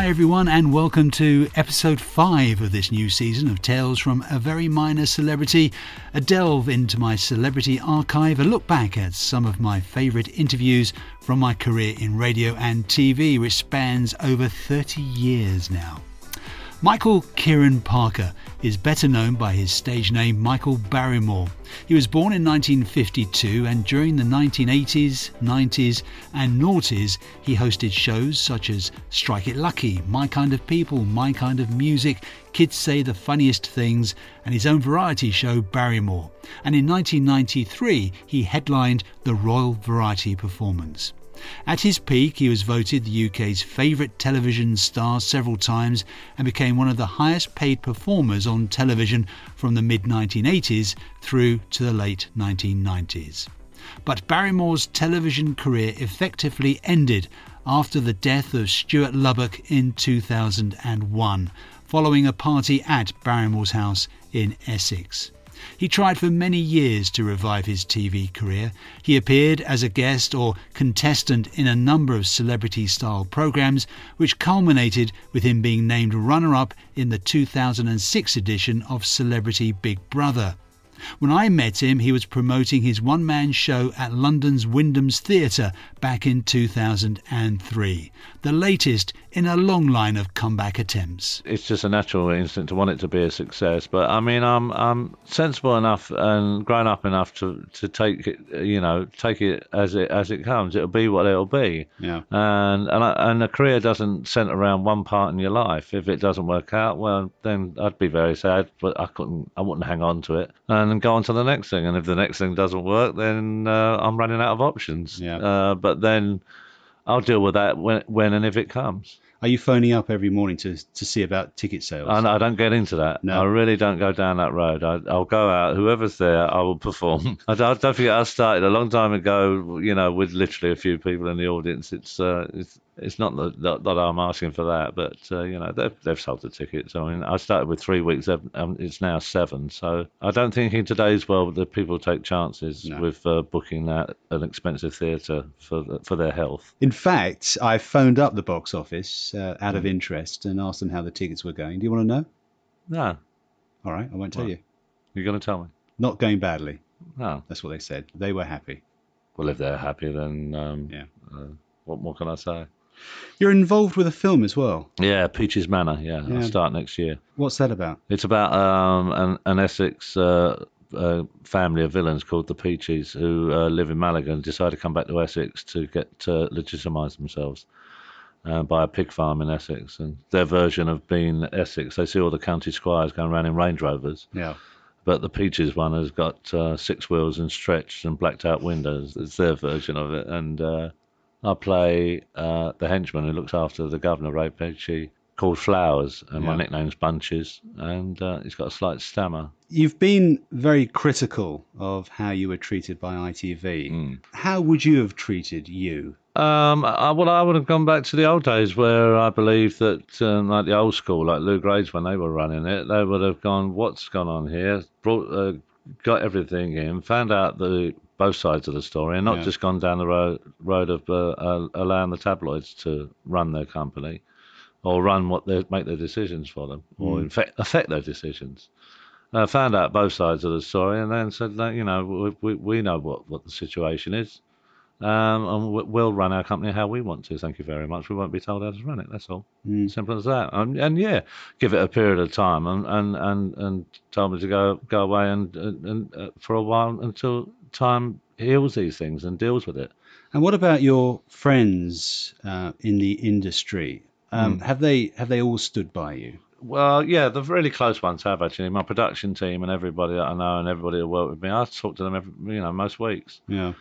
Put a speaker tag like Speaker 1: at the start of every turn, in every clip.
Speaker 1: Hi, everyone, and welcome to episode 5 of this new season of Tales from a Very Minor Celebrity. A delve into my celebrity archive, a look back at some of my favourite interviews from my career in radio and TV, which spans over 30 years now. Michael Ciaran Parker is better known by his stage name Michael Barrymore. He was born in 1952 and during the 1980s, 90s, and noughties, he hosted shows such as Strike It Lucky, My Kind of People, My Kind of Music, Kids Say the Funniest Things, and his own variety show Barrymore. And in 1993, he headlined the Royal Variety Performance. At his peak, he was voted the UK's favourite television star several times and became one of the highest paid performers on television from the mid 1980s through to the late 1990s. But Barrymore's television career effectively ended after the death of Stuart Lubbock in 2001, following a party at Barrymore's house in Essex. He tried for many years to revive his TV career. He appeared as a guest or contestant in a number of celebrity style programs, which culminated with him being named runner up in the 2006 edition of Celebrity Big Brother. When I met him, he was promoting his one man show at London's Wyndham's Theatre back in 2003, the latest in a long line of comeback attempts.
Speaker 2: It's just a natural instinct to want it to be a success. But I mean, I'm I'm sensible enough and grown up enough to, to take it, you know, take it as it as it comes. It'll be what it'll be.
Speaker 1: Yeah.
Speaker 2: And and I, and a career doesn't centre around one part in your life. If it doesn't work out, well, then I'd be very sad. But I couldn't, I wouldn't hang on to it. And and go on to the next thing. And if the next thing doesn't work, then uh, I'm running out of options.
Speaker 1: Yeah.
Speaker 2: Uh, but then I'll deal with that when, when and if it comes.
Speaker 1: Are you phoning up every morning to to see about ticket sales?
Speaker 2: I, I don't get into that.
Speaker 1: No.
Speaker 2: I really don't go down that road. I, I'll go out. Whoever's there, I will perform. I, don't- don't forget I started a long time ago. You know, with literally a few people in the audience. It's uh, it's it's not that, that, that I'm asking for that, but uh, you know they've they've sold the tickets. I mean, I started with three weeks. they've- Um, it's now seven. So I don't think in today's world that people take chances
Speaker 1: No.
Speaker 2: with uh, booking that an expensive theatre for the- for their health.
Speaker 1: In fact, I phoned up the box office uh, out
Speaker 2: Hmm.
Speaker 1: of interest and asked them how the tickets were going. Do you want to know?
Speaker 2: No,
Speaker 1: All right, I won't tell you.
Speaker 2: you're going to tell me.
Speaker 1: Not going badly.
Speaker 2: No.
Speaker 1: That's what they said. They were happy.
Speaker 2: Well, if they're happy, then um,
Speaker 1: Yeah.
Speaker 2: Uh, what more can I say?
Speaker 1: You're involved with a film as well.
Speaker 2: Yeah, Peaches Manor. Yeah,
Speaker 1: Yeah.
Speaker 2: I'll start next year.
Speaker 1: What's that about?
Speaker 2: It's about um, an, an Essex uh, uh, family of villains called the Peaches who uh, live in Malaga and decide to come back to Essex to get to legitimise themselves. Uh, by a pig farm in Essex, and their version of being Essex, they see all the county squires going around in Range Rovers,
Speaker 1: Yeah.
Speaker 2: but the Peaches one has got uh, six wheels and stretched and blacked out windows. It's their version of it. And uh, I play uh, the henchman who looks after the governor, Ray Pesci, called Flowers, and my nickname's Bunches. And uh, he's got a slight stammer.
Speaker 1: You've been very critical of how you were treated by ITV.
Speaker 2: Mm.
Speaker 1: How would you have treated you?
Speaker 2: Um, I, well, I would have gone back to the old days where I believe that, um, like the old school, like Lew Grades when they were running it, they would have gone, "What's gone on here?" Brought, uh, got everything in, found out the both sides of the story, and not
Speaker 1: Yeah.
Speaker 2: just gone down the road road of uh, uh, allowing the tabloids to run their company, or run what they make their decisions for them, or
Speaker 1: Mm.
Speaker 2: in fact affect their decisions. Uh, found out both sides of the story, and then said, that, you know, we, we, we know what, what the situation is. Um, and we- we'll run our company how we want to. Thank you very much. We won't be told how to run it. That's all.
Speaker 1: Mm.
Speaker 2: Simple as that. And, and yeah, give it a period of time, and and and, and told me to go go away and and, and uh, for a while until time heals these things and deals with it.
Speaker 1: And what about your friends uh, in the industry? Um,
Speaker 2: Mm.
Speaker 1: Have they have they all stood by you?
Speaker 2: Well, yeah, the really close ones have actually. My production team and everybody that I know and everybody who work with me, I talk to them every, you know, most weeks.
Speaker 1: Yeah.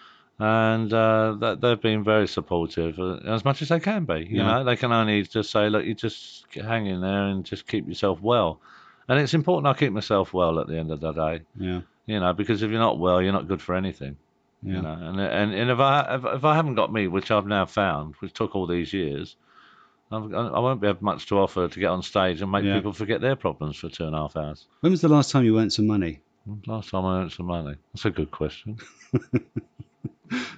Speaker 2: and uh, that they've been very supportive uh, as much as they can be. You
Speaker 1: Yeah.
Speaker 2: know, they can only just say, look, you just hang in there and just keep yourself well. And it's important I keep myself well at the end of the day.
Speaker 1: Yeah.
Speaker 2: You know, because if you're not well, you're not good for anything.
Speaker 1: Yeah.
Speaker 2: You know, and and, and if I if, if I haven't got me, which I've now found, which took all these years. I've, I won't be have much to offer to get on stage and make
Speaker 1: Yeah.
Speaker 2: people forget their problems for two and a half hours.
Speaker 1: When was the last time you earned some money?
Speaker 2: Last time I earned some money. That's a good question.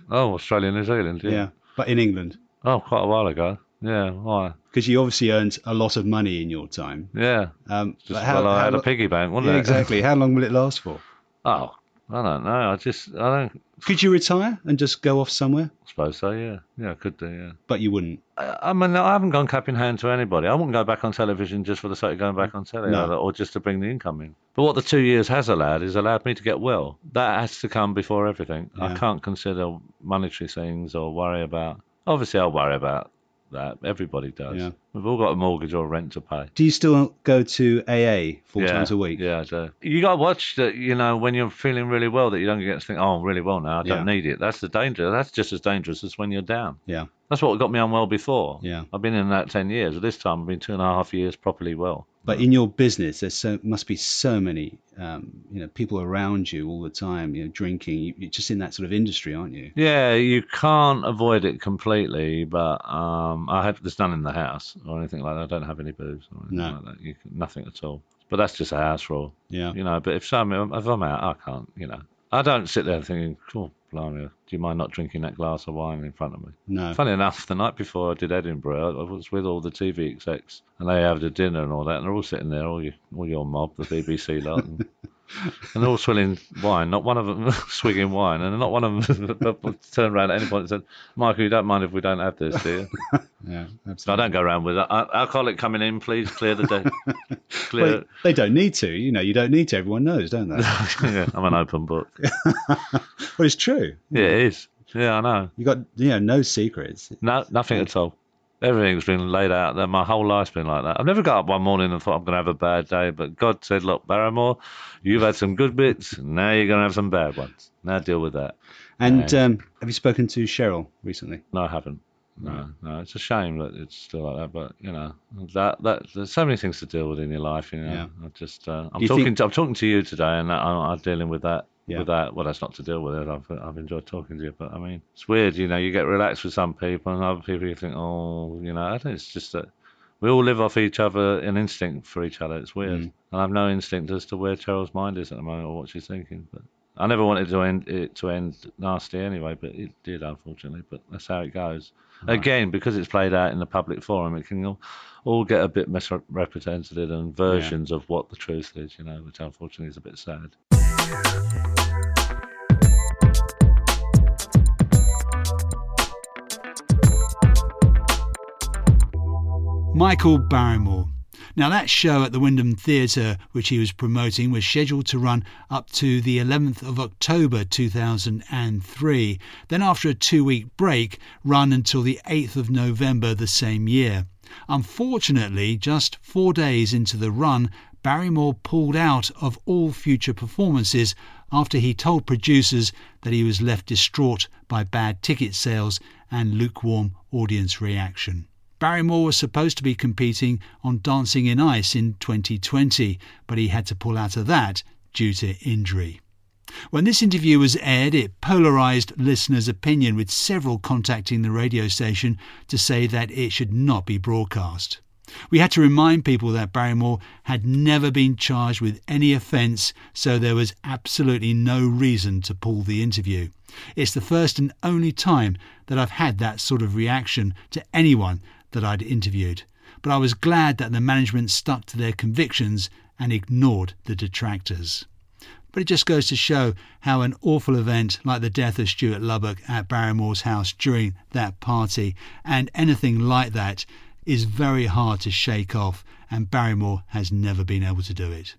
Speaker 2: oh, Australia, New Zealand.
Speaker 1: Yeah. yeah, But in England.
Speaker 2: Oh, quite a while ago. Yeah, why?
Speaker 1: Because you obviously earned a lot of money in your time.
Speaker 2: Yeah.
Speaker 1: Um,
Speaker 2: Just,
Speaker 1: how,
Speaker 2: well, I
Speaker 1: how
Speaker 2: had
Speaker 1: lo-
Speaker 2: a piggy bank, wasn't
Speaker 1: yeah,
Speaker 2: it?
Speaker 1: exactly. How long will it last for?
Speaker 2: Oh, I don't know. I just, I don't
Speaker 1: Could you retire and just go off somewhere?
Speaker 2: I suppose so. Yeah, yeah, I could do. Yeah.
Speaker 1: But you wouldn't.
Speaker 2: I, I mean, I haven't gone cap in hand to anybody. I wouldn't go back on television just for the sake of going back on television,
Speaker 1: No.
Speaker 2: or just to bring the income in. But what the two years has allowed is allowed me to get well. That has to come before everything. I can't consider monetary things or worry about. Obviously, I'll worry about that. Everybody does.
Speaker 1: Yeah.
Speaker 2: We've all got a mortgage or rent to pay.
Speaker 1: Do you still go to AA four
Speaker 2: yeah,
Speaker 1: times a week?
Speaker 2: Yeah, I do. You got to watch that. You know, when you're feeling really well, that you don't get to think, "Oh, I'm really well now. I don't
Speaker 1: Yeah.
Speaker 2: need it." That's the danger. That's just as dangerous as when you're down.
Speaker 1: Yeah.
Speaker 2: That's what got me unwell before.
Speaker 1: Yeah.
Speaker 2: I've been in that ten years. This time, I've been two and a half years properly well.
Speaker 1: But in your business, there's so must be so many, um, you know, people around you all the time. You know, drinking. You, you're just in that sort of industry, aren't you?
Speaker 2: Yeah, you can't avoid it completely, but um, I have there's none in the house or anything like that. I don't have any booze or anything
Speaker 1: No.
Speaker 2: like that. You nothing at all. But that's just a house rule,
Speaker 1: Yeah.
Speaker 2: you know. But if some if I'm out, I can't, you know. I don't sit there thinking, "Cool, blimey, do you mind not drinking that glass of wine in front of me?"
Speaker 1: No.
Speaker 2: Funny enough, the night before I did Edinburgh, I was with all the TV execs, and they had a dinner and all that, and they're all sitting there, all your, all your mob, the BBC lot, and, and they're all swilling wine. Not one of them swigging wine, and not one of them turned around at any point and said, "Michael, you don't mind if we don't have this, do you?"
Speaker 1: Yeah.
Speaker 2: So I don't go around with "Al- alcoholic coming in, please clear the day. clear.
Speaker 1: Well, they don't need to. You know, you don't need to. Everyone knows, don't they?
Speaker 2: yeah, I'm an open book.
Speaker 1: well, it's true.
Speaker 2: Yeah, it is. Yeah, I know.
Speaker 1: You got, you know, no secrets.
Speaker 2: No, nothing at all. Everything's been laid out there. My whole life's been like that. I've never got up one morning and thought I'm going to have a bad day, but God said, look, Barrymore, you've had some good bits. Now you're going to have some bad ones. Now deal with that.
Speaker 1: And um, have you spoken to Cheryl recently?
Speaker 2: No, I haven't. No, no, it's a shame that it's still like that. But you know, that that there's so many things to deal with in your life. You know,
Speaker 1: Yeah.
Speaker 2: I just uh, I'm talking.
Speaker 1: think-
Speaker 2: To, I'm talking to you today, and I'm, I'm dealing with that.
Speaker 1: Yeah.
Speaker 2: With that, well, that's not to deal with it. I've I've enjoyed talking to you, but I mean, it's weird. You know, you get relaxed with some people, and other people you think, oh, you know, I think it's just that we all live off each other, an instinct for each other. It's weird,
Speaker 1: Mm.
Speaker 2: and I've no instinct as to where Cheryl's mind is at the moment or what she's thinking. But I never wanted to end it to end nasty anyway, but it did, unfortunately. But that's how it goes.
Speaker 1: Right.
Speaker 2: Again, because it's played out in the public forum, it can all, all get a bit misrepresented and versions of what the truth is, you know, which unfortunately is a bit sad.
Speaker 1: Michael Barrymore. Now, that show at the Wyndham Theatre, which he was promoting, was scheduled to run up to the 11th of October 2003. Then, after a two week break, run until the 8th of November the same year. Unfortunately, just four days into the run, Barrymore pulled out of all future performances after he told producers that he was left distraught by bad ticket sales and lukewarm audience reaction. Barrymore was supposed to be competing on Dancing on Ice in 2020, but he had to pull out of that due to injury. When this interview was aired, it polarised listeners' opinion, with several contacting the radio station to say that it should not be broadcast. We had to remind people that Barrymore had never been charged with any offence, so there was absolutely no reason to pull the interview. It's the first and only time that I've had that sort of reaction to anyone that I'd interviewed. But I was glad that the management stuck to their convictions and ignored the detractors. But it just goes to show how an awful event like the death of Stuart Lubbock at Barrymore's house during that party and anything like that is very hard to shake off, and Barrymore has never been able to do it.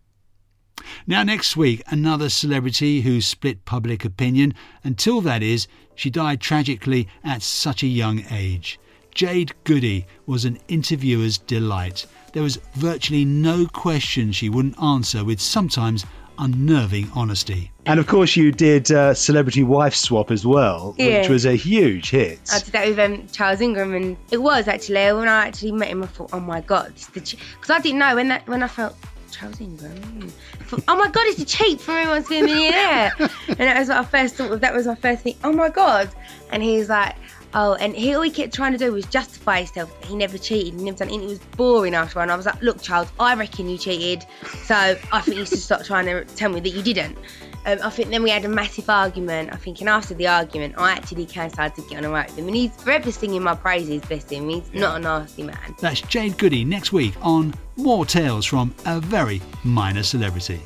Speaker 1: Now, next week, another celebrity who split public opinion. Until that is, she died tragically at such a young age. Jade Goody was an interviewer's delight. There was virtually no question she wouldn't answer with sometimes unnerving honesty. And of course, you did uh, Celebrity Wife Swap as well,
Speaker 3: Yeah.
Speaker 1: which was a huge hit.
Speaker 3: I did that with um, Charles Ingram, and it was actually when I actually met him. I thought, oh my god, because I didn't know when that when I felt Charles Ingram. Thought, oh my god, it's the cheat from Everyone's Been a Millionaire, and that was what I first thought. Of, that was my first thing. Oh my god, and he's like. Oh, and he all he kept trying to do was justify himself. He never cheated. He never done anything. It was boring after one. I was like, look, child, I reckon you cheated. So I think you should stop trying to tell me that you didn't. Um, I think then we had a massive argument. I think, and after the argument, I actually kind of started to get on alright with him, and he's forever singing my praises. Bless him. He's not a nasty man.
Speaker 1: That's Jade Goody next week on more tales from a very minor celebrity.